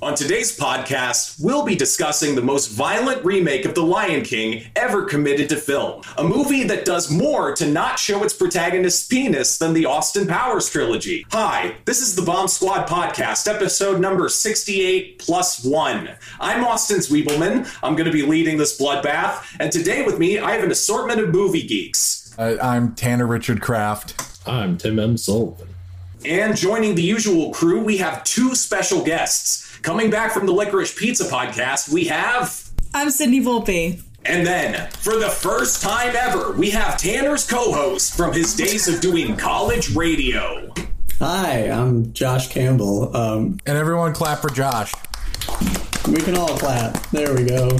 On today's podcast, we'll be discussing the most violent remake of The Lion King ever committed to film. A movie that does more to not show its protagonist's penis than the Austin Powers trilogy. Hi, this is the Bomb Squad Podcast, episode number 68 plus one. I'm Austin Zwiebelman. I'm going to be leading this bloodbath, and today with me, I have an assortment of movie geeks. Uh, I'm Tanner Richard Kraft. I'm Tim M. Sullivan. And joining the usual crew, we have two special guests. Coming back from the Licorice Pizza podcast, we have. I'm Sydney Volpe. And then, for the first time ever, we have Tanner's co host from his days of doing college radio. Hi, I'm Josh Campbell. Um, And everyone clap for Josh. we can all clap. There we go.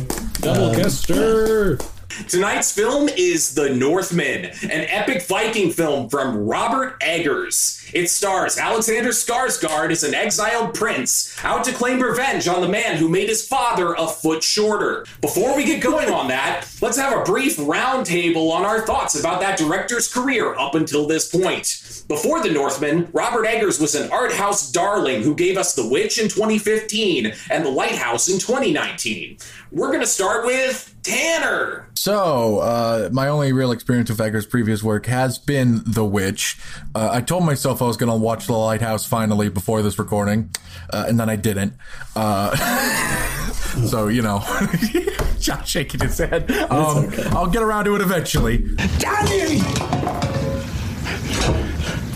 Double guester. Tonight's film is The Northman, an epic Viking film from Robert Eggers. It stars Alexander Skarsgård as an exiled prince out to claim revenge on the man who made his father a foot shorter. Before we get going on that, let's have a brief roundtable on our thoughts about that director's career up until this point. Before The Northman, Robert Eggers was an art house darling who gave us The Witch in 2015 and The Lighthouse in 2019. We're going to start with Tanner. So, uh, my only real experience with Eggers' previous work has been The Witch. Uh, I told myself I was going to watch The Lighthouse finally before this recording, uh, and then I didn't. Uh, so, you know, Josh shaking his head. Um, okay. I'll get around to it eventually. Danny!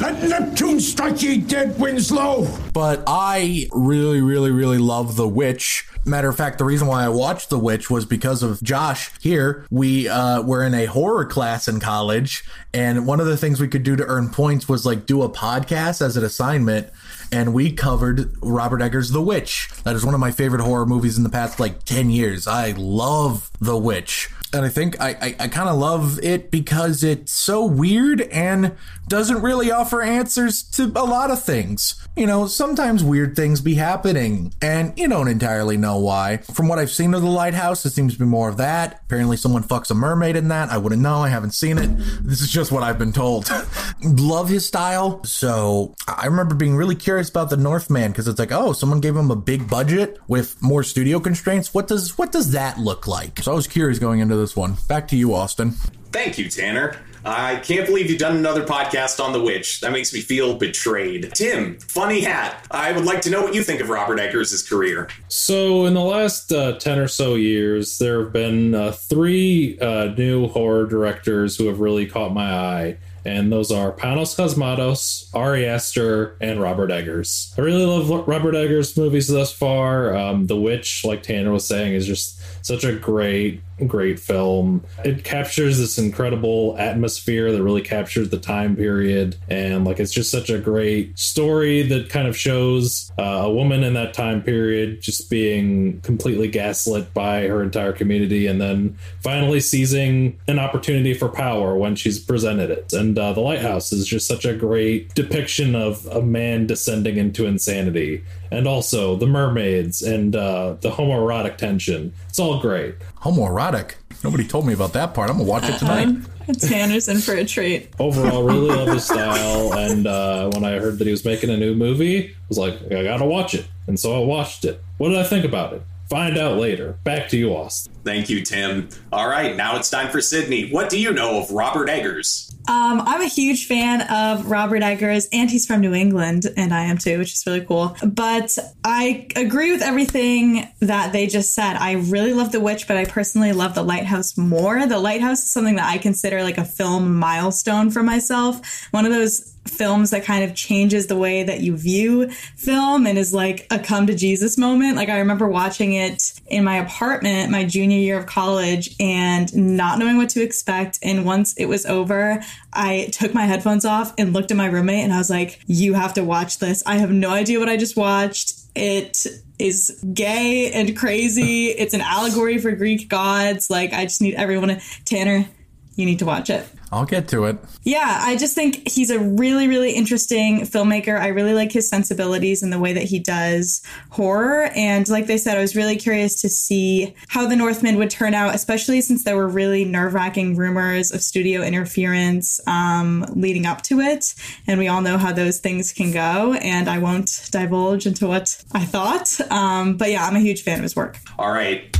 Let Neptune strike ye dead, Winslow! but I really, really, really love The Witch. Matter of fact, the reason why I watched The Witch was because of Josh here. We uh, were in a horror class in college, and one of the things we could do to earn points was like do a podcast as an assignment. And we covered Robert Eggers' The Witch. That is one of my favorite horror movies in the past like 10 years. I love The Witch. And I think I, I, I kind of love it because it's so weird and doesn't really offer answers to a lot of things. You know, sometimes weird things be happening, and you don't entirely know why. From what I've seen of The Lighthouse, it seems to be more of that. Apparently, someone fucks a mermaid in that. I wouldn't know. I haven't seen it. This is just what I've been told. Love his style. So I remember being really curious about The Northman because it's like, oh, someone gave him a big budget with more studio constraints. What does what does that look like? So I was curious going into this one. Back to you, Austin. Thank you, Tanner. I can't believe you've done another podcast on The Witch. That makes me feel betrayed. Tim, funny hat. I would like to know what you think of Robert Eggers' career. So, in the last uh, 10 or so years, there have been uh, three uh, new horror directors who have really caught my eye. And those are Panos Cosmatos, Ari Aster, and Robert Eggers. I really love Robert Eggers' movies thus far. Um, the Witch, like Tanner was saying, is just such a great, great film. It captures this incredible atmosphere that really captures the time period. And like, it's just such a great story that kind of shows uh, a woman in that time period just being completely gaslit by her entire community and then finally seizing an opportunity for power when she's presented it. And uh, The Lighthouse is just such a great depiction of a man descending into insanity. And also the mermaids and uh, the homoerotic tension. It's all great. Homoerotic. Nobody told me about that part. I'm gonna watch it tonight. Tanner's in for a treat. Overall, really love his style. And uh, when I heard that he was making a new movie, I was like, I gotta watch it. And so I watched it. What did I think about it? Find out later. Back to you, Austin. Thank you, Tim. All right, now it's time for Sydney. What do you know of Robert Eggers? Um, I'm a huge fan of Robert Eggers, and he's from New England, and I am too, which is really cool. But I agree with everything that they just said. I really love The Witch, but I personally love The Lighthouse more. The Lighthouse is something that I consider like a film milestone for myself. One of those films that kind of changes the way that you view film and is like a come to Jesus moment. Like I remember watching it in my apartment my junior year of college and not knowing what to expect. And once it was over, I took my headphones off and looked at my roommate and I was like, you have to watch this. I have no idea what I just watched. It is gay and crazy. It's an allegory for Greek gods. Like I just need everyone to Tanner, you need to watch it. I'll get to it. Yeah, I just think he's a really, really interesting filmmaker. I really like his sensibilities and the way that he does horror. And like they said, I was really curious to see how The Northman would turn out, especially since there were really nerve wracking rumors of studio interference um, leading up to it. And we all know how those things can go. And I won't divulge into what I thought. Um, but yeah, I'm a huge fan of his work. All right.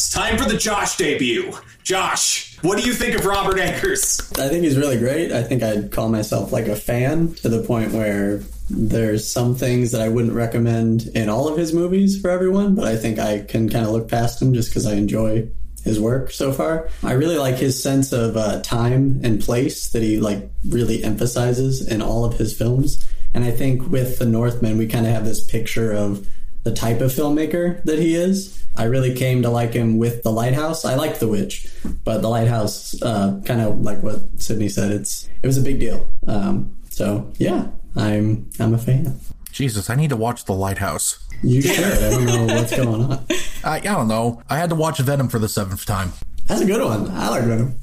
It's time for the Josh debut. Josh, what do you think of Robert Eggers? I think he's really great. I think I'd call myself like a fan to the point where there's some things that I wouldn't recommend in all of his movies for everyone, but I think I can kind of look past him just because I enjoy his work so far. I really like his sense of uh, time and place that he like really emphasizes in all of his films. And I think with The Northman, we kind of have this picture of the type of filmmaker that he is. I really came to like him with The Lighthouse. I like The Witch, but The Lighthouse, uh, kind of like what Sydney said, it's it was a big deal. Um, so yeah, I'm I'm a fan. Jesus, I need to watch The Lighthouse. You should. I don't know what's going on. I, I don't know. I had to watch Venom for the seventh time. That's a good one. I like Venom.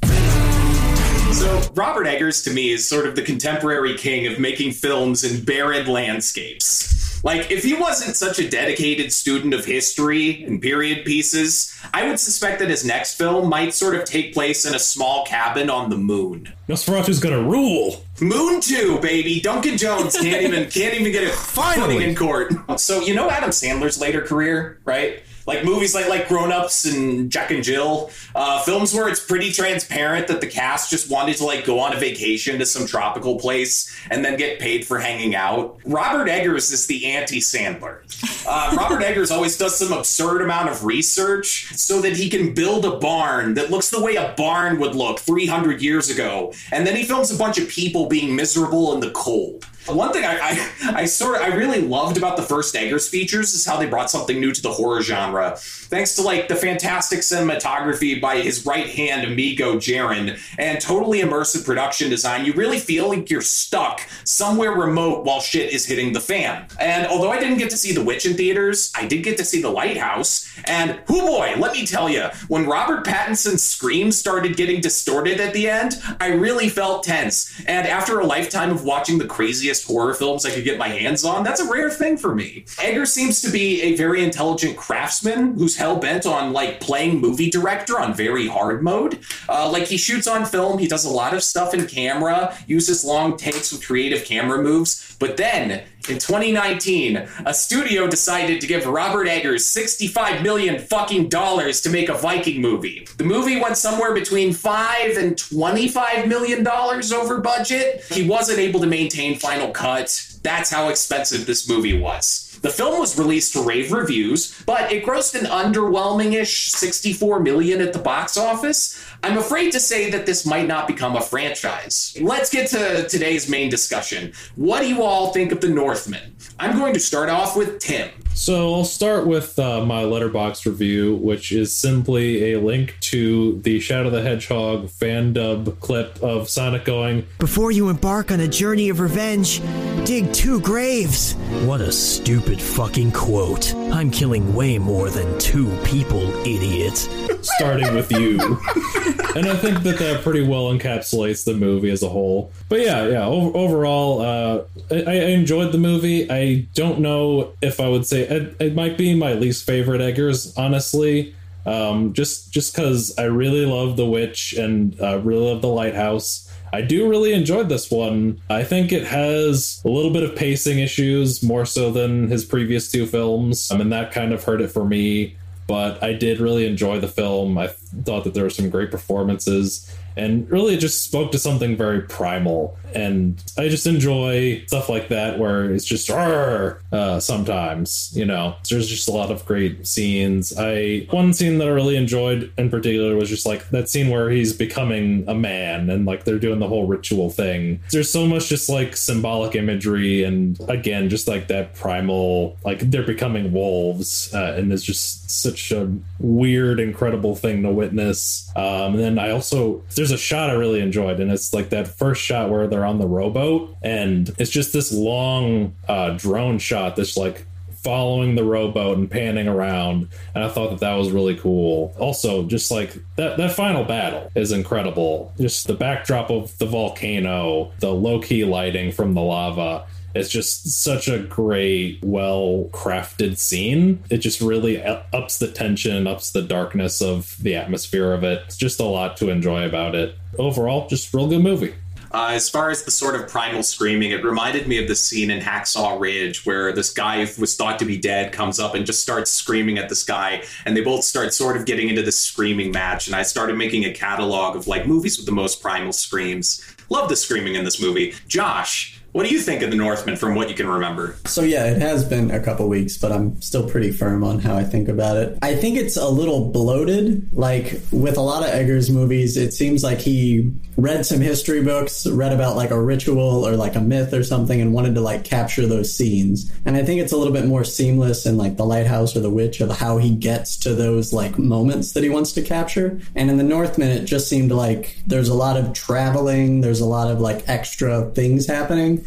So, Robert Eggers to me is sort of the contemporary king of making films in barren landscapes. Like, if he wasn't such a dedicated student of history and period pieces, I would suspect that his next film might sort of take place in a small cabin on the moon. Nosferatu's gonna rule. Moon 2, baby. Duncan Jones can't even can't even get a Finally. in court. So you know Adam Sandler's later career, right? Like movies like like Grown Ups and Jack and Jill, uh, films where it's pretty transparent that the cast just wanted to like go on a vacation to some tropical place and then get paid for hanging out. Robert Eggers is the anti Sandler. Uh, Robert Eggers always does some absurd amount of research so that he can build a barn that looks the way a barn would look 300 years ago, and then he films a bunch of people being miserable in the cold. One thing I, I, I sort I really loved about the first Eggers features is how they brought something new to the horror genre. Thanks to like the fantastic cinematography by his right hand amigo Jarin and totally immersive production design, you really feel like you're stuck somewhere remote while shit is hitting the fan. And although I didn't get to see The Witch in theaters, I did get to see The Lighthouse. And whoo boy, let me tell you, when Robert Pattinson's scream started getting distorted at the end, I really felt tense. And after a lifetime of watching the craziest horror films I could get my hands on, that's a rare thing for me. Eggers seems to be a very intelligent craftsman who's hell bent on like playing movie director on very hard mode. Uh, like he shoots on film, he does a lot of stuff in camera, uses long takes with creative camera moves. But then in 2019, a studio decided to give Robert Eggers 65 million fucking dollars to make a Viking movie. The movie went somewhere between 5 and 25 million dollars over budget. He wasn't able to maintain final cut. That's how expensive this movie was. The film was released to rave reviews, but it grossed an underwhelming-ish 64 million at the box office. I'm afraid to say that this might not become a franchise. Let's get to today's main discussion. What do you all think of The Northman? I'm going to start off with Tim. So I'll start with uh, my Letterboxd review, which is simply a link to the Shadow the Hedgehog fan dub clip of Sonic going, Before you embark on a journey of revenge, dig two graves. What a stupid fucking quote. I'm killing way more than two people, idiot. starting with you. and I think that that pretty well encapsulates the movie as a whole. But yeah, yeah, o- overall, uh, I, I enjoyed the movie. I don't know if I would say it, it might be my least favorite Eggers, honestly. Um, just just because I really love The Witch and uh, really love The Lighthouse. I do really enjoy this one. I think it has a little bit of pacing issues, more so than his previous two films. I mean, that kind of hurt it for me but I did really enjoy the film. I thought that there were some great performances and really it just spoke to something very primal. And I just enjoy stuff like that where it's just uh, sometimes, you know. There's just a lot of great scenes. I one scene that I really enjoyed in particular was just like that scene where he's becoming a man and like they're doing the whole ritual thing. There's so much just like symbolic imagery and again just like that primal like they're becoming wolves uh, and it's just such a weird incredible thing to witness. Um, and then I also there's a shot I really enjoyed and it's like that first shot where they're on the rowboat and it's just this long uh, drone shot that's like following the rowboat and panning around. And I thought that that was really cool. Also, just like that, that final battle is incredible. Just the backdrop of the volcano, the low key lighting from the lava. It's just such a great, well crafted scene. It just really ups the tension, ups the darkness of the atmosphere of it. It's just a lot to enjoy about it. Overall, just real good movie. Uh, as far as the sort of primal screaming, it reminded me of the scene in Hacksaw Ridge where this guy who was thought to be dead comes up and just starts screaming at this guy, and they both start sort of getting into this screaming match. And I started making a catalog of like movies with the most primal screams. Love the screaming in this movie. Josh, what do you think of the Northman from what you can remember? So yeah, it has been a couple weeks, but I'm still pretty firm on how I think about it. I think it's a little bloated. Like with a lot of Eggers movies, it seems like he read some history books, read about like a ritual or like a myth or something, and wanted to like capture those scenes. And I think it's a little bit more seamless in like the lighthouse or the witch of how he gets to those like moments that he wants to capture. And in the Northman, it just seemed like there's a lot of traveling, there's a lot of like extra things happening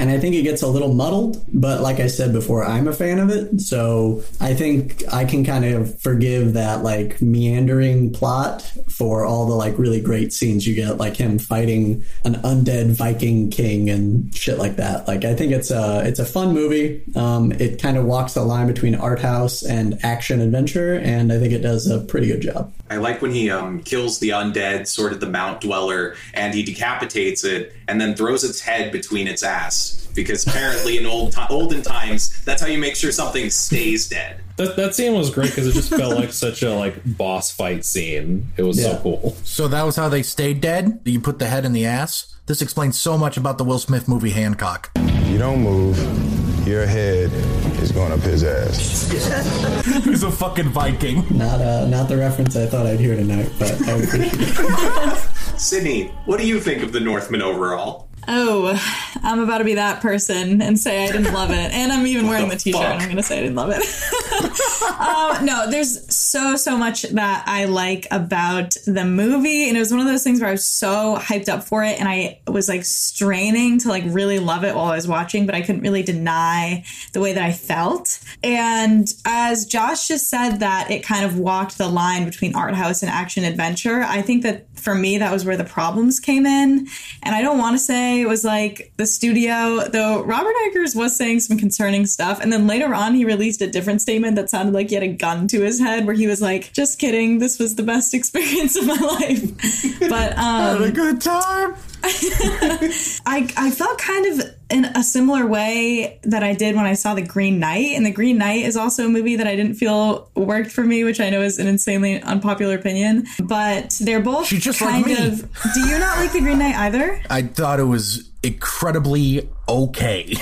and I think it gets a little muddled, but like I said before, I'm a fan of it. So I think I can kind of forgive that like meandering plot for all the like really great scenes you get, like him fighting an undead Viking king and shit like that. Like I think it's a it's a fun movie. Um, it kind of walks the line between art house and action adventure, and I think it does a pretty good job. I like when he um, kills the undead, sort of the Mound Dweller, and he decapitates it and then throws its head between its ass. Because apparently, in old to- olden times, that's how you make sure something stays dead. That, that scene was great because it just felt like such a like boss fight scene. It was yeah. so cool. So that was how they stayed dead. You put the head in the ass. This explains so much about the Will Smith movie Hancock. You don't move. Your head is going up his ass. He's a fucking Viking. Not uh, not the reference I thought I'd hear tonight, but I appreciate it. Sydney, what do you think of the Northman overall? Oh, I'm about to be that person and say I didn't love it. And I'm even wearing the, the t shirt and I'm going to say I didn't love it. um, no, there's so, so much that I like about the movie. And it was one of those things where I was so hyped up for it and I was like straining to like really love it while I was watching, but I couldn't really deny the way that I felt. And as Josh just said, that it kind of walked the line between art house and action adventure, I think that for me, that was where the problems came in. And I don't want to say it was like the studio, though Robert Eggers was saying some concerning stuff. And then later on, he released a different statement that sounded like he had a gun to his head, where he was like, just kidding, this was the best experience of my life. But, um, had a good time. I I felt kind of in a similar way that I did when I saw The Green Knight. And The Green Knight is also a movie that I didn't feel worked for me, which I know is an insanely unpopular opinion. But they're both kind like of. Do you not like The Green Knight either? I thought it was incredibly okay.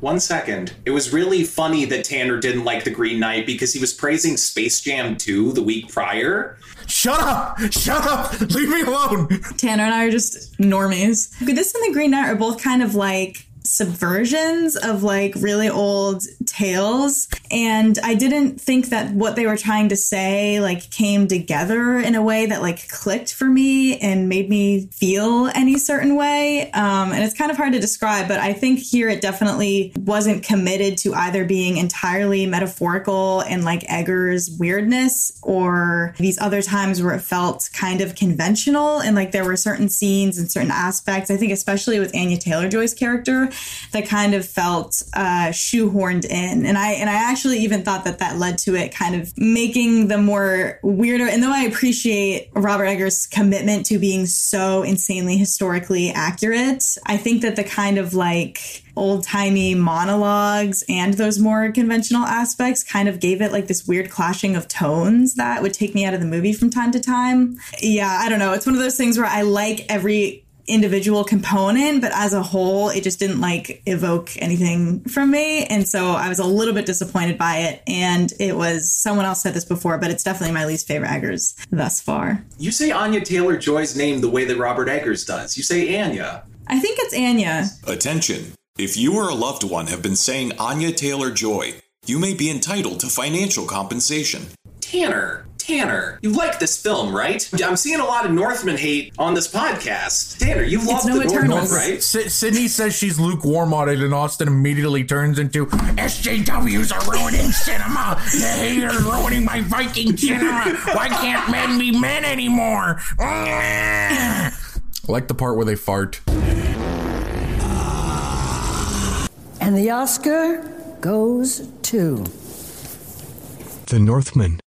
One second. It was really funny that Tanner didn't like The Green Knight because he was praising Space Jam 2 the week prior. Shut up! Shut up! Leave me alone! Tanner and I are just normies. This and The Green Knight are both kind of like subversions of like really old tales and i didn't think that what they were trying to say like came together in a way that like clicked for me and made me feel any certain way um, and it's kind of hard to describe but i think here it definitely wasn't committed to either being entirely metaphorical and like eggers weirdness or these other times where it felt kind of conventional and like there were certain scenes and certain aspects i think especially with anya taylor joy's character that kind of felt uh, shoehorned. And I and I actually even thought that that led to it kind of making the more weirder. And though I appreciate Robert Eggers' commitment to being so insanely historically accurate, I think that the kind of like old timey monologues and those more conventional aspects kind of gave it like this weird clashing of tones that would take me out of the movie from time to time. Yeah, I don't know. It's one of those things where I like every individual component, but as a whole, it just didn't like evoke anything from me. And so I was a little bit disappointed by it. And it was someone else said this before, but it's definitely my least favorite Eggers thus far. You say Anya Taylor Joy's name the way that Robert Eggers does. You say Anya. I think it's Anya. Attention. If you or a loved one have been saying Anya Taylor Joy, you may be entitled to financial compensation. Tanner. Tanner, you like this film, right? I'm seeing a lot of Northman hate on this podcast. Tanner, you love no the Northman, Eternals. right? S- Sydney says she's lukewarm on it, and Austin immediately turns into SJWs are ruining cinema. The haters ruining my Viking cinema. Why can't men be men anymore? I like the part where they fart. And the Oscar goes to. The Northman.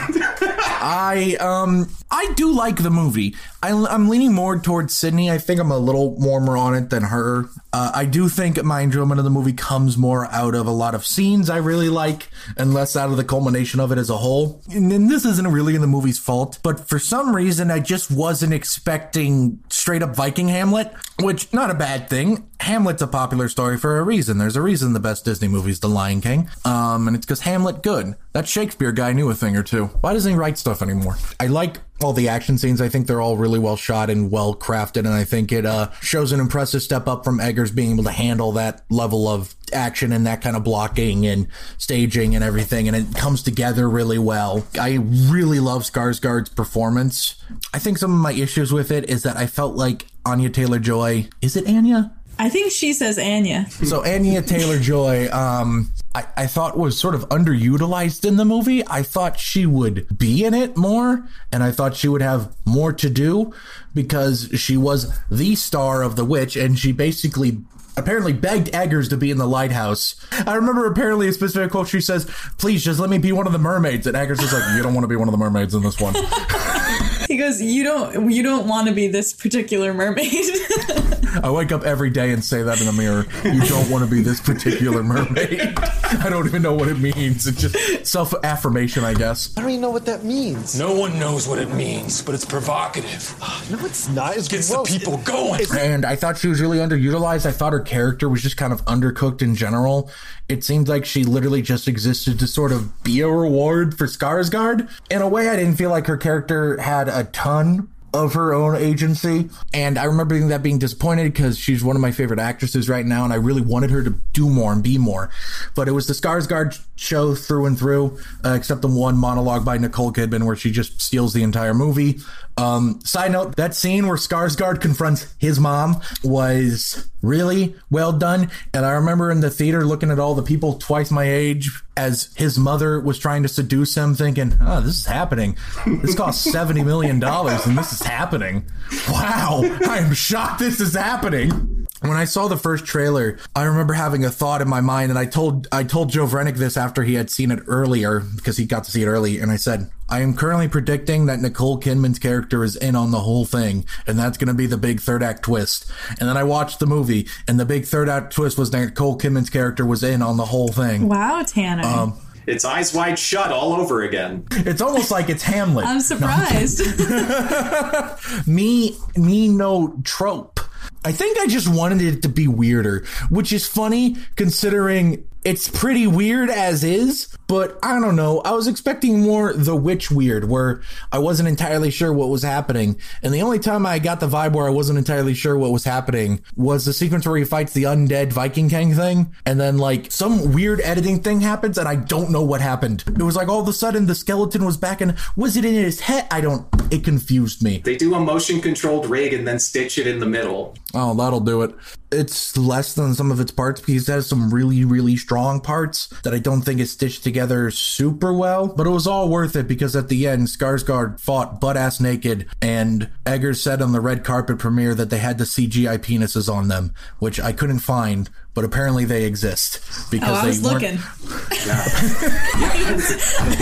I um I do like the movie. I, I'm leaning more towards Sydney. I think I'm a little warmer on it than her. Uh, I do think my enjoyment of the movie comes more out of a lot of scenes I really like, and less out of the culmination of it as a whole. And, and this isn't really in the movie's fault, but for some reason I just wasn't expecting straight up Viking Hamlet, which not a bad thing. Hamlet's a popular story for a reason. There's a reason the best Disney movie is The Lion King, um, and it's because Hamlet good. That Shakespeare guy knew a thing or two. Why doesn't he write stuff anymore? I like all the action scenes. I think they're all really well shot and well crafted, and I think it uh, shows an impressive step up from Eggers being able to handle that level of action and that kind of blocking and staging and everything, and it comes together really well. I really love Skarsgård's performance. I think some of my issues with it is that I felt like Anya Taylor Joy. Is it Anya? I think she says Anya. So Anya Taylor Joy, um, I, I thought was sort of underutilized in the movie. I thought she would be in it more, and I thought she would have more to do because she was the star of The Witch, and she basically apparently begged Eggers to be in the lighthouse. I remember apparently a specific quote she says, "Please just let me be one of the mermaids," and Eggers is like, "You don't want to be one of the mermaids in this one." He goes, "You don't, you don't want to be this particular mermaid." I wake up every day and say that in the mirror. You don't want to be this particular mermaid. I don't even know what it means. It's just self affirmation, I guess. I don't even know what that means. No one knows what it means, but it's provocative. No, it's not. It's Gets gross. the people going. And I thought she was really underutilized. I thought her character was just kind of undercooked in general. It seemed like she literally just existed to sort of be a reward for Skarsgård. In a way, I didn't feel like her character had a ton of her own agency. And I remember that being disappointed because she's one of my favorite actresses right now, and I really wanted her to do more and be more. But it was the Skarsgård show through and through, uh, except the one monologue by Nicole Kidman where she just steals the entire movie. Um, side note, that scene where Skarsgård confronts his mom was really well done. And I remember in the theater looking at all the people twice my age as his mother was trying to seduce him, thinking, oh, this is happening. This cost $70 million and this is happening. Wow, I am shocked this is happening. When I saw the first trailer, I remember having a thought in my mind, and I told I told Joe Vrenick this after he had seen it earlier because he got to see it early, and I said, I am currently predicting that Nicole Kidman's character is in on the whole thing, and that's going to be the big third act twist. And then I watched the movie, and the big third act twist was that Nicole Kidman's character was in on the whole thing. wow, Tanner. Um, It's eyes wide shut all over again. It's almost like it's Hamlet. I'm surprised. me me no trope. I think I just wanted it to be weirder, which is funny considering it's pretty weird as is, but I don't know. I was expecting more the witch weird where I wasn't entirely sure what was happening. And the only time I got the vibe where I wasn't entirely sure what was happening was the sequence where he fights the undead Viking King thing. And then like some weird editing thing happens and I don't know what happened. It was like all of a sudden the skeleton was back and was it in his head? I don't, it confused me. They do a motion controlled rig and then stitch it in the middle. Oh, that'll do it. It's less than some of its parts because it has some really, really strong parts that I don't think is stitched together super well. But it was all worth it because at the end, Skarsgård fought butt ass naked, and Eggers said on the red carpet premiere that they had the CGI penises on them, which I couldn't find. But apparently they exist because oh, I they was weren't- looking.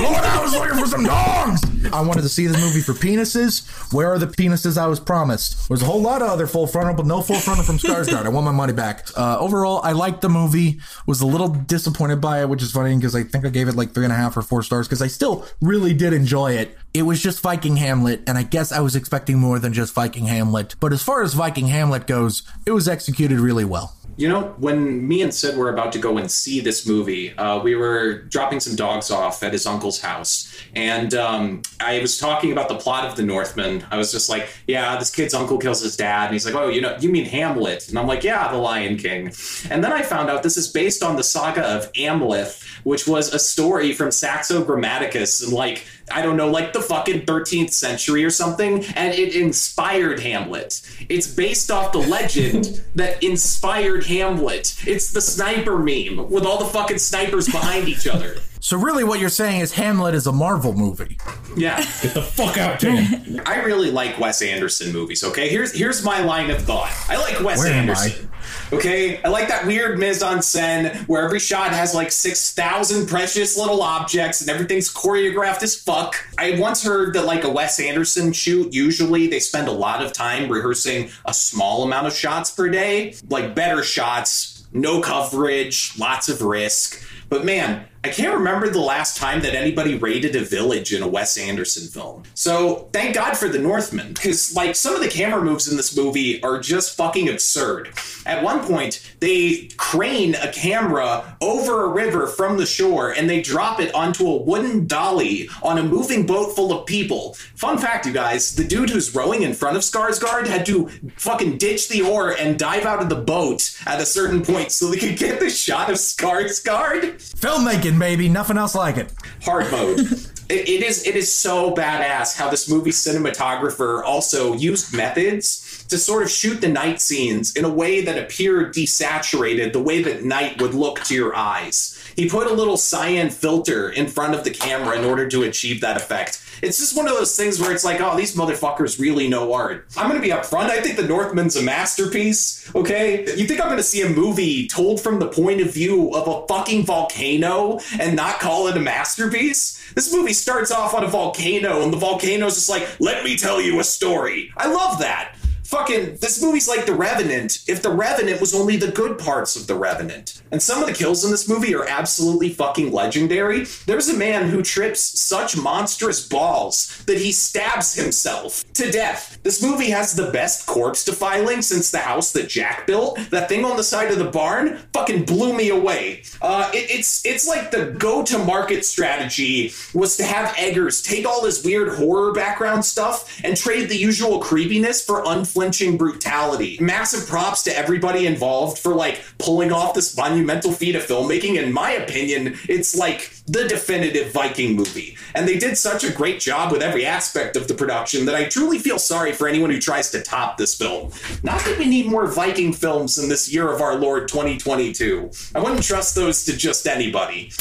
Lord, I was looking for some dogs. I wanted to see this movie for penises. Where are the penises I was promised? There's a whole lot of other full frontal, but no full frontal from Skarsgård. I want my money back. Uh, overall, I liked the movie. Was a little disappointed by it, which is funny because I think I gave it like three and a half or four stars because I still really did enjoy it. It was just Viking Hamlet, and I guess I was expecting more than just Viking Hamlet. But as far as Viking Hamlet goes, it was executed really well. You know, when me and Sid were about to go and see this movie, uh, we were dropping some dogs off at his uncle's house. And um, I was talking about the plot of The Northman. I was just like, yeah, this kid's uncle kills his dad. And he's like, oh, you know, you mean Hamlet? And I'm like, yeah, The Lion King. And then I found out this is based on the saga of Amleth, which was a story from Saxo Grammaticus and like I don't know, like the fucking 13th century or something, and it inspired Hamlet. It's based off the legend that inspired Hamlet. It's the sniper meme with all the fucking snipers behind each other. So really, what you're saying is Hamlet is a Marvel movie. Yeah, get the fuck out, Dan. I really like Wes Anderson movies. Okay, here's here's my line of thought. I like Wes Where? Anderson. Okay, I like that weird mise en scène where every shot has like 6,000 precious little objects and everything's choreographed as fuck. I once heard that, like, a Wes Anderson shoot, usually they spend a lot of time rehearsing a small amount of shots per day, like better shots, no coverage, lots of risk. But man, I can't remember the last time that anybody raided a village in a Wes Anderson film. So thank God for The Northman, because like some of the camera moves in this movie are just fucking absurd. At one point, they crane a camera over a river from the shore and they drop it onto a wooden dolly on a moving boat full of people. Fun fact, you guys, the dude who's rowing in front of Skarsgård had to fucking ditch the oar and dive out of the boat at a certain point so they could get the shot of Skarsgård. Filmmaking, baby, nothing else like it. hard mode. it, it is it is so badass how this movie cinematographer also used methods to sort of shoot the night scenes in a way that appeared desaturated, the way that night would look to your eyes. He put a little cyan filter in front of the camera in order to achieve that effect. It's just one of those things where it's like, oh, these motherfuckers really know art. I'm gonna be upfront. I think The Northman's a masterpiece. Okay, you think I'm gonna see a movie told from the point of view of a fucking volcano and not call it a masterpiece? This movie starts off on a volcano, and the volcano's just like, let me tell you a story. I love that. Fucking, this movie's like The Revenant if The Revenant was only the good parts of The Revenant. And some of the kills in this movie are absolutely fucking legendary. There's a man who trips such monstrous balls that he stabs himself to death. This movie has the best corpse defiling since the house that Jack built. That thing on the side of the barn fucking blew me away. Uh, it- it's it's like the go-to-market strategy was to have Eggers take all this weird horror background stuff and trade the usual creepiness for unflinching brutality. Massive props to everybody involved for like pulling off this monumental feat of filmmaking. In my opinion, it's like the definitive Viking movie. And they did such a great job with every aspect of the production that I truly feel sorry for anyone who tries to top this film. Not that we need more Viking films in this year of our Lord 2022. I wouldn't trust those to just anybody.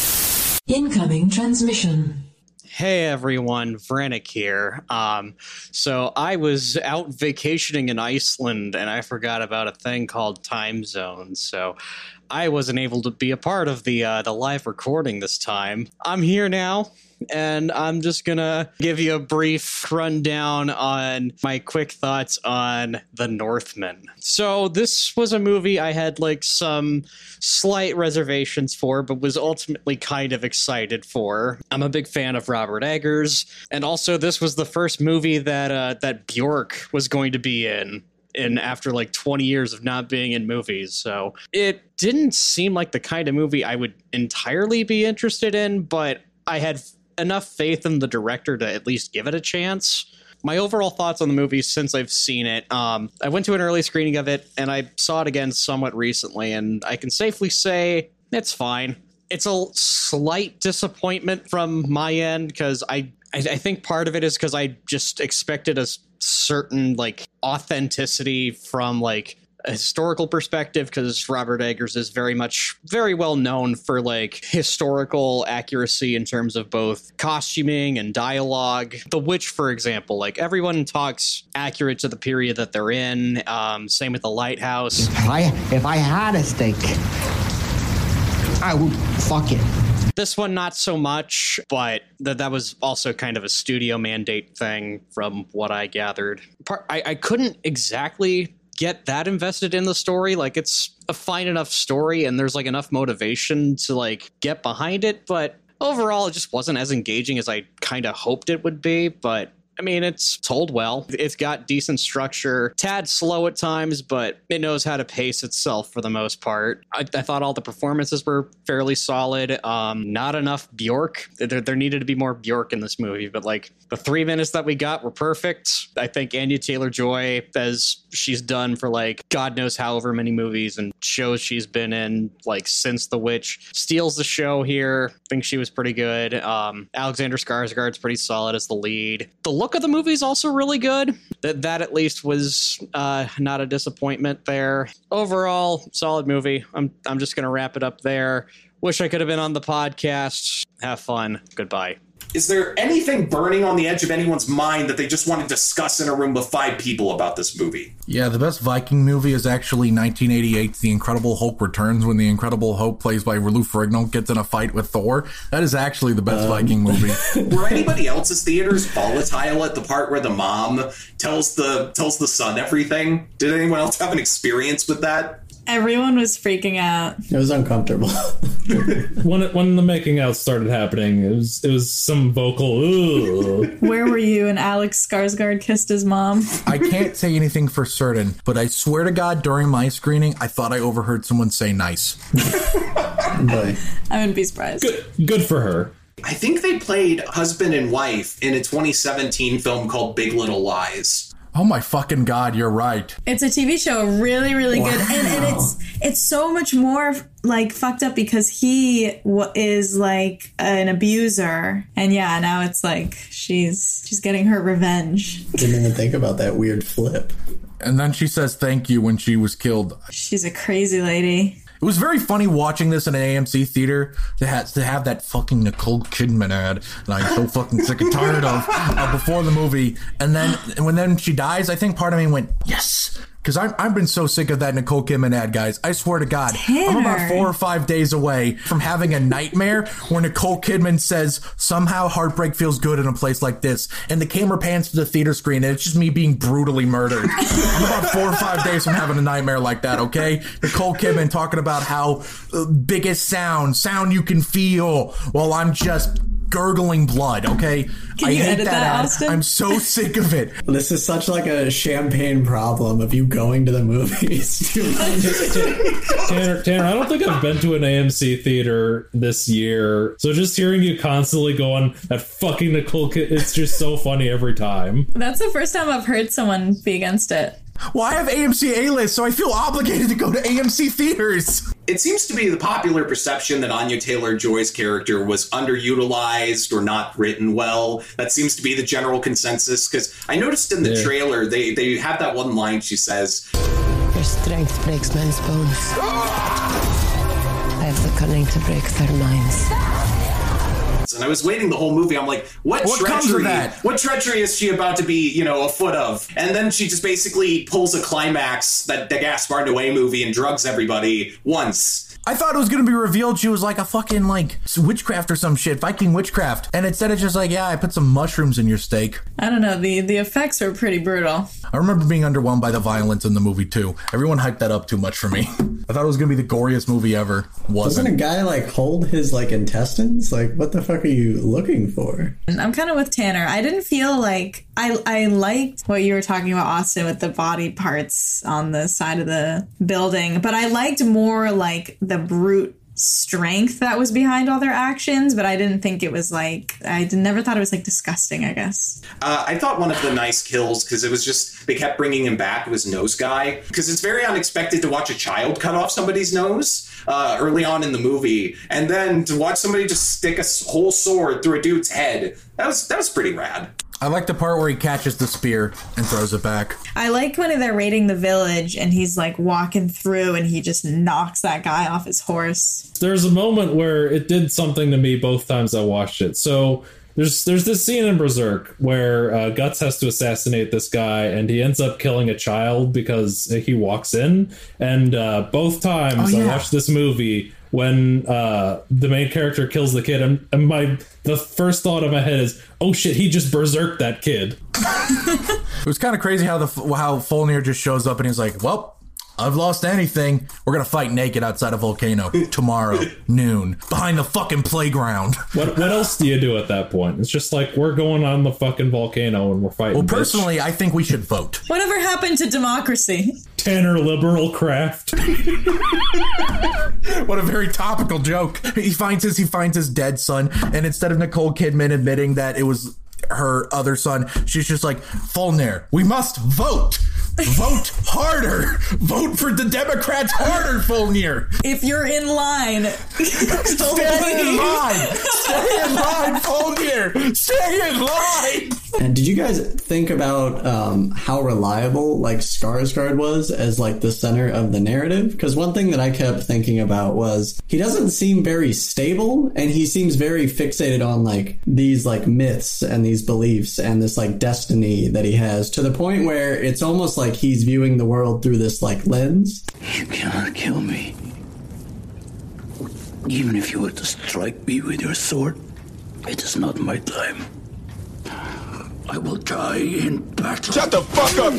Incoming transmission. Hey everyone, Vranik here. Um, so I was out vacationing in Iceland and I forgot about a thing called time zones. So I wasn't able to be a part of the uh, the live recording this time. I'm here now, and I'm just gonna give you a brief rundown on my quick thoughts on The Northman. So this was a movie I had like some slight reservations for, but was ultimately kind of excited for. I'm a big fan of Robert Eggers, and also this was the first movie that uh, that Bjork was going to be in in after like 20 years of not being in movies. So it didn't seem like the kind of movie I would entirely be interested in, but I had enough faith in the director to at least give it a chance. My overall thoughts on the movie since I've seen it, um, I went to an early screening of it and I saw it again somewhat recently, and I can safely say it's fine. It's a slight disappointment from my end because I, I think part of it is because I just expected a certain like authenticity from like a historical perspective because Robert Eggers is very much very well known for like historical accuracy in terms of both costuming and dialogue. The Witch, for example, like everyone talks accurate to the period that they're in. Um, same with the Lighthouse. If I if I had a steak, I would fuck it. This one, not so much, but th- that was also kind of a studio mandate thing from what I gathered. Par- I-, I couldn't exactly get that invested in the story. Like, it's a fine enough story, and there's like enough motivation to like get behind it, but overall, it just wasn't as engaging as I kind of hoped it would be. But I mean, it's told well. It's got decent structure, tad slow at times, but it knows how to pace itself for the most part. I, I thought all the performances were fairly solid. Um, not enough Bjork. There, there needed to be more Bjork in this movie, but like the three minutes that we got were perfect. I think Anya Taylor Joy, as she's done for like God knows however many movies and shows she's been in, like since The Witch, steals the show here. I think she was pretty good. Um, Alexander Skarsgård's pretty solid as the lead. The look of the movie is also really good. That that at least was uh, not a disappointment there. Overall, solid movie. I'm I'm just gonna wrap it up there. Wish I could have been on the podcast. Have fun. Goodbye. Is there anything burning on the edge of anyone's mind that they just want to discuss in a room with five people about this movie? Yeah, the best Viking movie is actually 1988's The Incredible Hulk Returns when the Incredible Hulk plays by Lou Ferrigno gets in a fight with Thor. That is actually the best um. Viking movie. Were anybody else's theaters volatile at the part where the mom tells the tells the son everything? Did anyone else have an experience with that? Everyone was freaking out. It was uncomfortable. when it, when the making out started happening, it was it was some vocal. Ugh. Where were you? And Alex Skarsgård kissed his mom. I can't say anything for certain, but I swear to God, during my screening, I thought I overheard someone say nice. Boy. I wouldn't be surprised. Good, good for her. I think they played husband and wife in a 2017 film called Big Little Lies. Oh my fucking god, you're right. It's a TV show, really, really good, and, and it's it's so much more like fucked up because he w- is like an abuser, and yeah, now it's like she's she's getting her revenge. Didn't even think about that weird flip. And then she says thank you when she was killed. She's a crazy lady. It was very funny watching this in an AMC theater to have to have that fucking Nicole Kidman ad that I'm so fucking sick and tired of uh, before the movie, and then and when then she dies, I think part of me went yes. Because I've, I've been so sick of that Nicole Kidman ad, guys. I swear to God. I'm about four or five days away from having a nightmare where Nicole Kidman says, somehow heartbreak feels good in a place like this. And the camera pans to the theater screen and it's just me being brutally murdered. I'm about four or five days from having a nightmare like that, okay? Nicole Kidman talking about how uh, biggest sound, sound you can feel, while I'm just gurgling blood, okay? Can I you hate edit that, ad. Austin? I'm so sick of it. This is such like a champagne problem of you going to the movies. Tanner, Tanner, I don't think I've been to an AMC theater this year. So just hearing you constantly go on that fucking Nicole, Kid- it's just so funny every time. That's the first time I've heard someone be against it. Well, I have AMC A list, so I feel obligated to go to AMC theaters. It seems to be the popular perception that Anya Taylor Joy's character was underutilized or not written well. That seems to be the general consensus because I noticed in the Yeah. trailer they, they have that one line she says, Your strength breaks men's bones. I have the cunning to break their minds. And I was waiting the whole movie. I'm like, what, What treachery? What treachery is she about to be, you know, a foot of? And then she just basically pulls a climax that the Gaspar Noé movie and drugs everybody once. I thought it was gonna be revealed she was like a fucking like witchcraft or some shit, Viking witchcraft, and instead it's just like, yeah, I put some mushrooms in your steak. I don't know. The the effects are pretty brutal. I remember being underwhelmed by the violence in the movie too. Everyone hyped that up too much for me. I thought it was gonna be the goriest movie ever. Doesn't Wasn't. a guy like hold his like intestines? Like, what the fuck are you looking for? I'm kind of with Tanner. I didn't feel like I I liked what you were talking about, Austin, with the body parts on the side of the building, but I liked more like the brute strength that was behind all their actions. But I didn't think it was like I never thought it was like disgusting. I guess. Uh, I thought one of the nice kills because it was just they kept bringing him back was nose guy because it's very unexpected to watch a child cut off somebody's nose uh, early on in the movie, and then to watch somebody just stick a whole sword through a dude's head. That was that was pretty rad. I like the part where he catches the spear and throws it back. I like when they're raiding the village and he's like walking through and he just knocks that guy off his horse. There's a moment where it did something to me both times I watched it. So there's there's this scene in Berserk where uh, Guts has to assassinate this guy, and he ends up killing a child because he walks in. And uh, both times Oh, I watched this movie, when uh, the main character kills the kid, and, and my the first thought in my head is, "Oh shit, he just berserked that kid." It was kind of crazy how the how Folnir just shows up and he's like, "Well, I've lost anything. We're gonna fight naked outside a volcano tomorrow noon behind the fucking playground. What what else do you do at that point? It's just like we're going on the fucking volcano and we're fighting. Well, bitch. personally, I think we should vote. Whatever happened to democracy? Tanner liberal craft. What a very topical joke. He finds his he finds his dead son, and instead of Nicole Kidman admitting that it was her other son, she's just like, Fulner, we must vote. Vote harder. Vote for the Democrats harder, Fulner. If you're in line, Stay in line. Stay in line, Fulner. Stay in line. And did you guys think about um, how reliable like Skarsgård was as like the center of the narrative? Because one thing that I kept thinking about was he doesn't seem very stable, and he seems very fixated on like these like myths and these beliefs and this like destiny that he has to the point where it's almost like he's viewing the world through this like lens. You cannot kill me. Even if you were to strike me with your sword, it is not my time. I will die in battle. Shut the fuck up!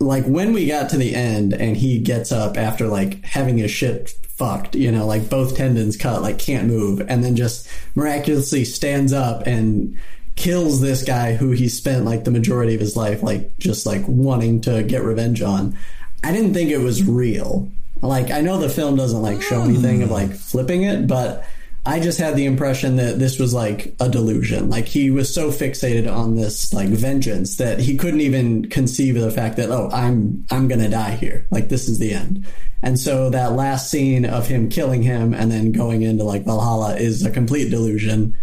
like when we got to the end and he gets up after like having his shit fucked, you know, like both tendons cut, like can't move, and then just miraculously stands up and kills this guy who he spent like the majority of his life like just like wanting to get revenge on. I didn't think it was real. Like I know the film doesn't like show hmm. anything of like flipping it, but I just had the impression that this was like a delusion. Like he was so fixated on this like vengeance that he couldn't even conceive of the fact that oh, I'm I'm going to die here. Like this is the end. And so that last scene of him killing him and then going into like Valhalla is a complete delusion.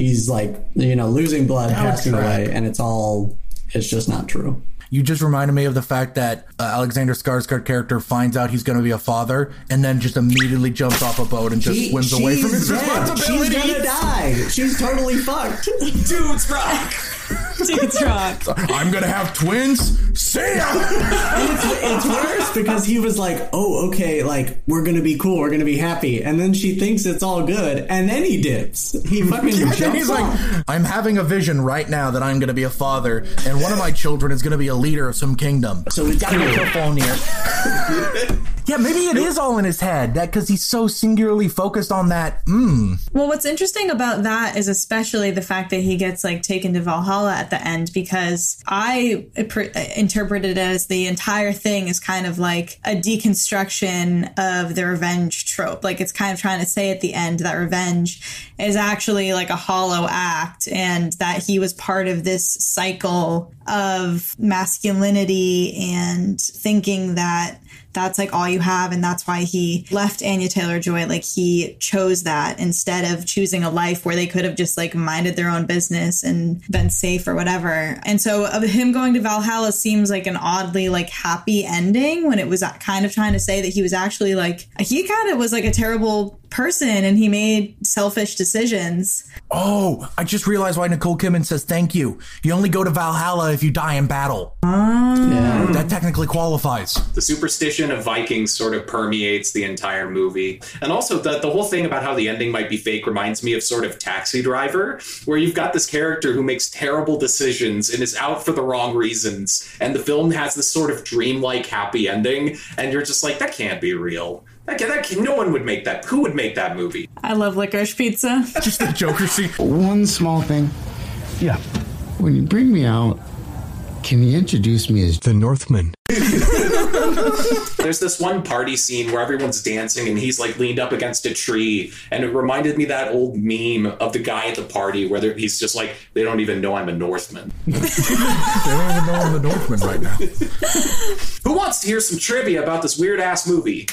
He's like, you know, losing blood, would passing track. away and it's all it's just not true. You just reminded me of the fact that uh, Alexander Skarsgård character finds out he's going to be a father and then just immediately jumps off a boat and just swims away from his dead. responsibilities. She's gonna die. She's totally fucked. Dudes rock. Dudes rock. I'm going to have twins. See ya. And it's, it's worse because he was like, "Oh, okay, like we're gonna be cool, we're gonna be happy," and then she thinks it's all good, and then he dips. He fucking Yeah, jumps then he's off. like, I'm having a vision right now that I'm going to be a father, and one of my children is going to be a leader of some kingdom. So we got to go kill Fjölnir. yeah, maybe it is all in his head. That because he's so singularly focused on that. Mm. Well, what's interesting about that is especially the fact that he gets like taken to Valhalla at the end because I pr- interpreted it as the entire thing is kind of like a deconstruction of the revenge trope. Like it's kind of trying to say at the end that revenge is actually like a hollow act and that he was part of this cycle of masculinity and thinking that that's like all you have and that's why he left Anya Taylor-Joy like he chose that instead of choosing a life where they could have just like minded their own business and been safe or whatever. And so of him going to Valhalla seems like an oddly like happy ending when it was kind of trying to say that he was actually like he kind of was like a terrible person and he made selfish decisions. Oh, I just realized why Nicole Kidman says thank you. You only go to Valhalla if you die in battle. Ah. Yeah. That technically qualifies. The superstition of Vikings sort of permeates the entire movie. And also, the, the whole thing about how the ending might be fake reminds me of sort of Taxi Driver, where you've got this character who makes terrible decisions and is out for the wrong reasons. And the film has this sort of dreamlike happy ending. And you're just like, that can't be real. That, that no one would make that. Who would make that movie? I love licorice pizza. Just the Joker scene. One small thing. Yeah. When you bring me out, can you introduce me as the Northman? There's this one party scene where everyone's dancing and he's like leaned up against a tree, and it reminded me that old meme of the guy at the party where he's just like, they don't even know I'm a Northman. They don't even know I'm the Northman right now. Who wants to hear some trivia about this weird ass movie?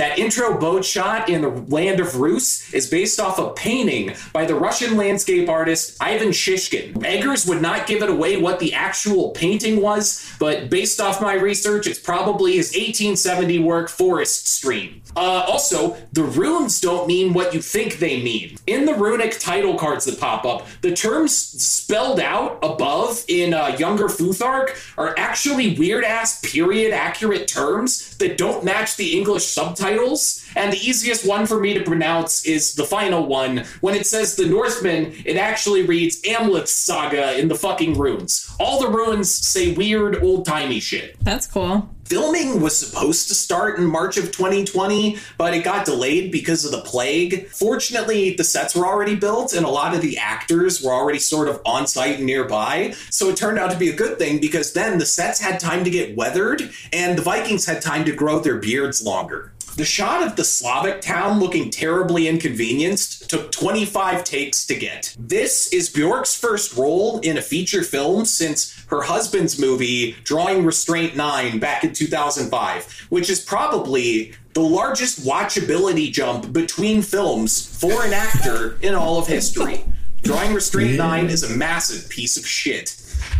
That intro boat shot in the land of Rus is based off a painting by the Russian landscape artist Ivan Shishkin. Eggers would not give it away what the actual painting was, but based off my research, it's probably his 1870 work Forest Stream. Uh, also, the runes don't mean what you think they mean. In the runic title cards that pop up, the terms spelled out above in uh, Younger Futhark are actually weird ass period accurate terms that don't match the English subtitles. And the easiest one for me to pronounce is the final one. When it says the Northman, it actually reads Amleth's Saga in the fucking runes. All the runes say weird old timey shit. That's cool. Filming was supposed to start in March of 2020, but it got delayed because of the plague. Fortunately, the sets were already built and a lot of the actors were already sort of on site nearby. So it turned out to be a good thing because then the sets had time to get weathered and the Vikings had time to grow their beards longer. The shot of the Slavic town looking terribly inconvenienced took 25 takes to get. This is Bjork's first role in a feature film since her husband's movie, Drawing Restraint 9, back in 2005, which is probably the largest watchability jump between films for an actor in all of history. Drawing Restraint 9 is a massive piece of shit.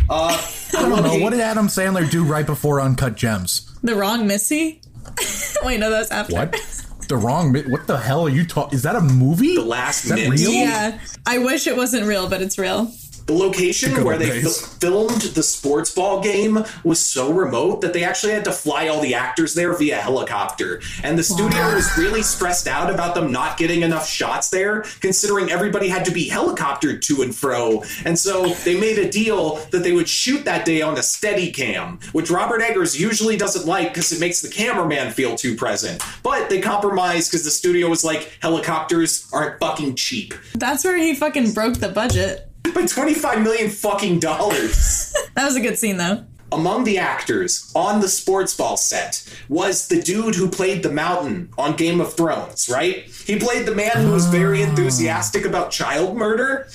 Uh, I don't know. What did Adam Sandler do right before Uncut Gems? The wrong Missy? Wait, no, that's after. What? The wrong. mi- What the hell are you talking? Is that a movie? The last Is that Minute. real? Yeah. I wish it wasn't real, but it's real. The location where they days. fil- filmed the sports ball game was so remote that they actually had to fly all the actors there via helicopter. And the studio was really stressed out about them not getting enough shots there, considering everybody had to be helicoptered to and fro. And so they made a deal that they would shoot that day on a steady cam, which Robert Eggers usually doesn't like because it makes the cameraman feel too present. But they compromised because the studio was like, helicopters aren't fucking cheap. That's where he fucking broke the budget. By 25 million fucking dollars. That was a good scene, though. Among the actors on the sports ball set was the dude who played the mountain on Game of Thrones, right? He played the man who was very enthusiastic about child murder.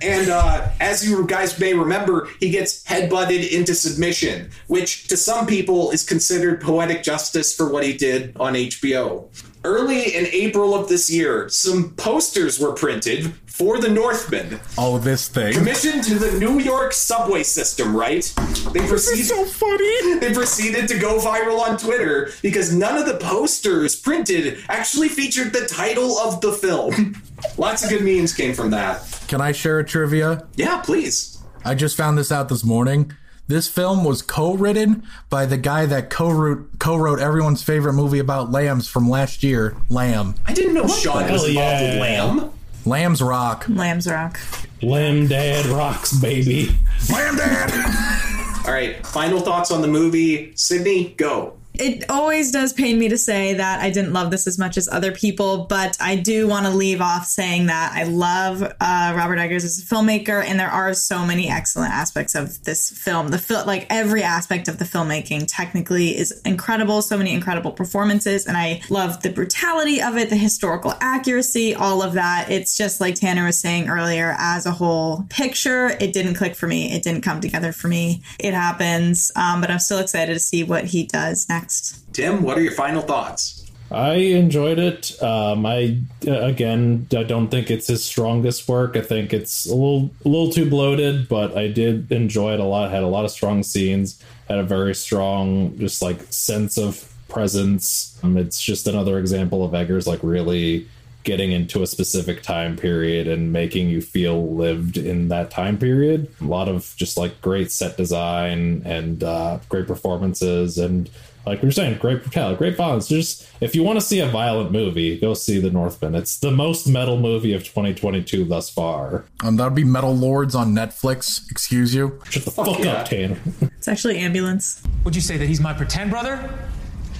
And uh, as you guys may remember, he gets headbutted into submission, which to some people is considered poetic justice for what he did on HBO. Early in April of this year, some posters were printed for the Northmen Oh, this thing. commissioned to the New York subway system, right? They proceeded so funny. They proceeded to go viral on Twitter because none of the posters printed actually featured the title of the film. Lots of good memes came from that. Can I share a trivia? Yeah, please. I just found this out this morning. This film was co-written by the guy that co-wrote, co-wrote everyone's favorite movie about lambs from last year, Lamb. I didn't know Sjón was hell involved with. Lamb. Lamb's Rock. Lamb's Rock. Lamb Dad rocks, baby. Lamb Dad! All right, final thoughts on the movie. Sydney, go. It always does pain me to say that I didn't love this as much as other people, but I do want to leave off saying that I love uh, Robert Eggers as a filmmaker, and there are so many excellent aspects of this film. The fil- like every aspect of the filmmaking technically is incredible. So many incredible performances, and I love the brutality of it, the historical accuracy, all of that. It's just like Tanner was saying earlier. As a whole picture, it didn't click for me. It didn't come together for me. It happens, um, but I'm still excited to see what he does next. Tim, what are your final thoughts? I enjoyed it. Um, I uh, again, I don't think it's his strongest work. I think it's a little, a little too bloated, but I did enjoy it a lot. Had a lot of strong scenes. Had a very strong, just like sense of presence. Um, it's just another example of Eggers like really getting into a specific time period and making you feel lived in that time period. A lot of just like great set design and uh, great performances and like we are saying, great brutality, great violence. Just if you want to see a violent movie, go see The Northman. It's the most metal movie of 2022 thus far. Um, that would be Metal Lords on Netflix. Excuse you. Shut the fuck yeah. up, Tanner. It's actually ambulance. Would you say that he's my pretend brother?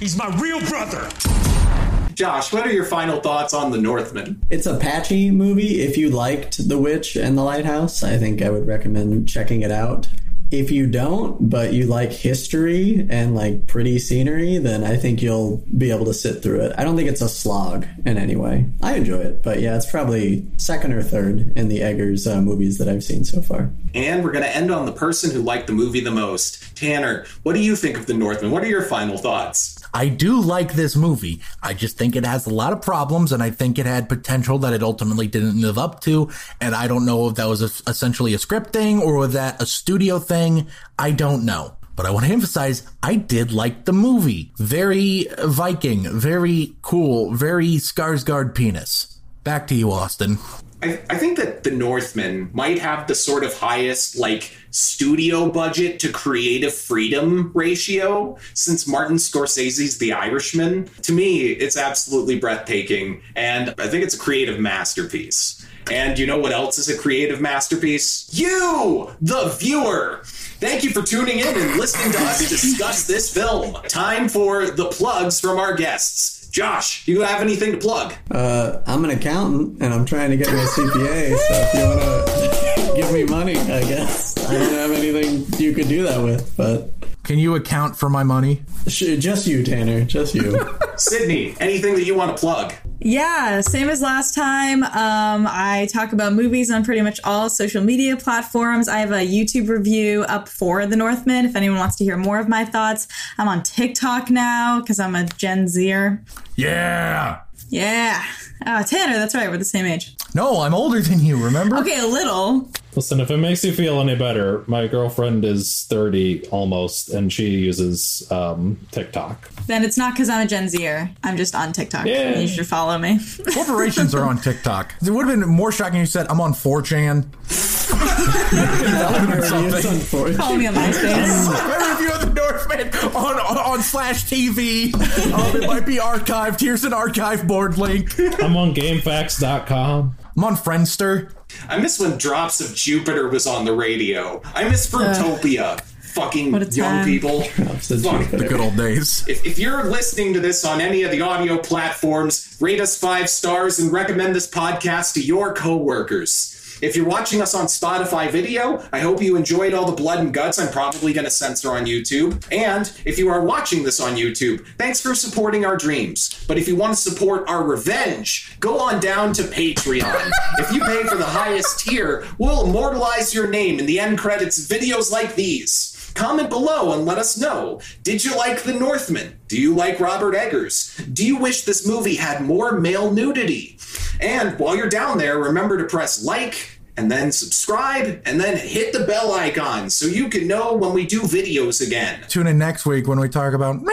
He's my real brother. Josh, what are your final thoughts on The Northman? It's a patchy movie. If you liked The Witch and The Lighthouse, I think I would recommend checking it out. If you don't, but you like history and like pretty scenery, then I think you'll be able to sit through it. I don't think it's a slog in any way. I enjoy it, but yeah, it's probably second or third in the Eggers uh, movies that I've seen so far. And we're going to end on the person who liked the movie the most. Tanner, what do you think of The Northman? What are your final thoughts? I do like this movie. I just think it has a lot of problems, and I think it had potential that it ultimately didn't live up to. And I don't know if that was a, essentially a script thing or was that a studio thing. I don't know. But I want to emphasize, I did like the movie. Very uh, Viking, very cool, very Skarsgård penis. Back to you, Austin. I, I think that The Northman might have the sort of highest, like, studio budget to creative freedom ratio since Martin Scorsese's The Irishman. To me, it's absolutely breathtaking, and I think it's a creative masterpiece. And you know what else is a creative masterpiece? You, the viewer! Thank you for tuning in and listening to us discuss this film. Time for the plugs from our guests. Josh, you have anything to plug? Uh, I'm an accountant and I'm trying to get my CPA. So if you want to give me money, I guess I don't have anything you could do that with. But Can you account for my money? just you, Tanner. Just you. Sydney, anything that you want to plug? Yeah, same as last time. Um, I talk about movies on pretty much all social media platforms. I have a YouTube review up for The Northman if anyone wants to hear more of my thoughts. I'm on TikTok now because I'm a Gen Zer. Yeah. Yeah. Uh, Tanner, that's right. We're the same age. No, I'm older than you, remember? Okay, a little. Listen, if it makes you feel any better, my girlfriend is 30 almost, and she uses um, TikTok. Then it's not because I'm a Gen Zer. I'm just on TikTok. Yeah. You should follow me. Corporations are on TikTok. It would have been more shocking if you said, I'm on 4chan. Follow me on MySpace. My review of the Northman on, on, on slash TV. Um, it might be archived. Here's an archive board link. I'm on GameFAQs.com. I'm on Friendster. I miss when Drops of Jupiter was on the radio. I miss Fruitopia. Fucking What a young time. people. Fuck. The good old days. If, if you're listening to this on any of the audio platforms, rate us five stars and recommend this podcast to your coworkers. If you're watching us on Spotify video, I hope you enjoyed all the blood and guts I'm probably going to censor on YouTube. And if you are watching this on YouTube, thanks for supporting our dreams. But if you want to support our revenge, go on down to Patreon. if you pay for the highest tier, we'll immortalize your name in the end credits of videos like these. Comment below and let us know. Did you like The Northman? Do you like Robert Eggers? Do you wish this movie had more male nudity? And while you're down there, remember to press like and then subscribe and then hit the bell icon so you can know when we do videos again. Tune in next week when we talk about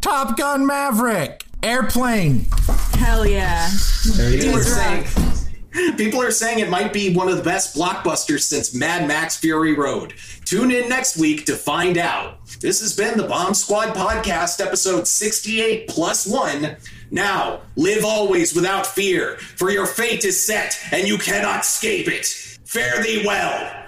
Top Gun Maverick. Airplane. Hell yeah. People are Dudes saying rock. People are saying it might be one of the best blockbusters since Mad Max Fury Road. Tune in next week to find out. This has been the Bomb Squad Podcast, episode 68 plus one. Now, live always without fear, for your fate is set and you cannot escape it. Fare thee well.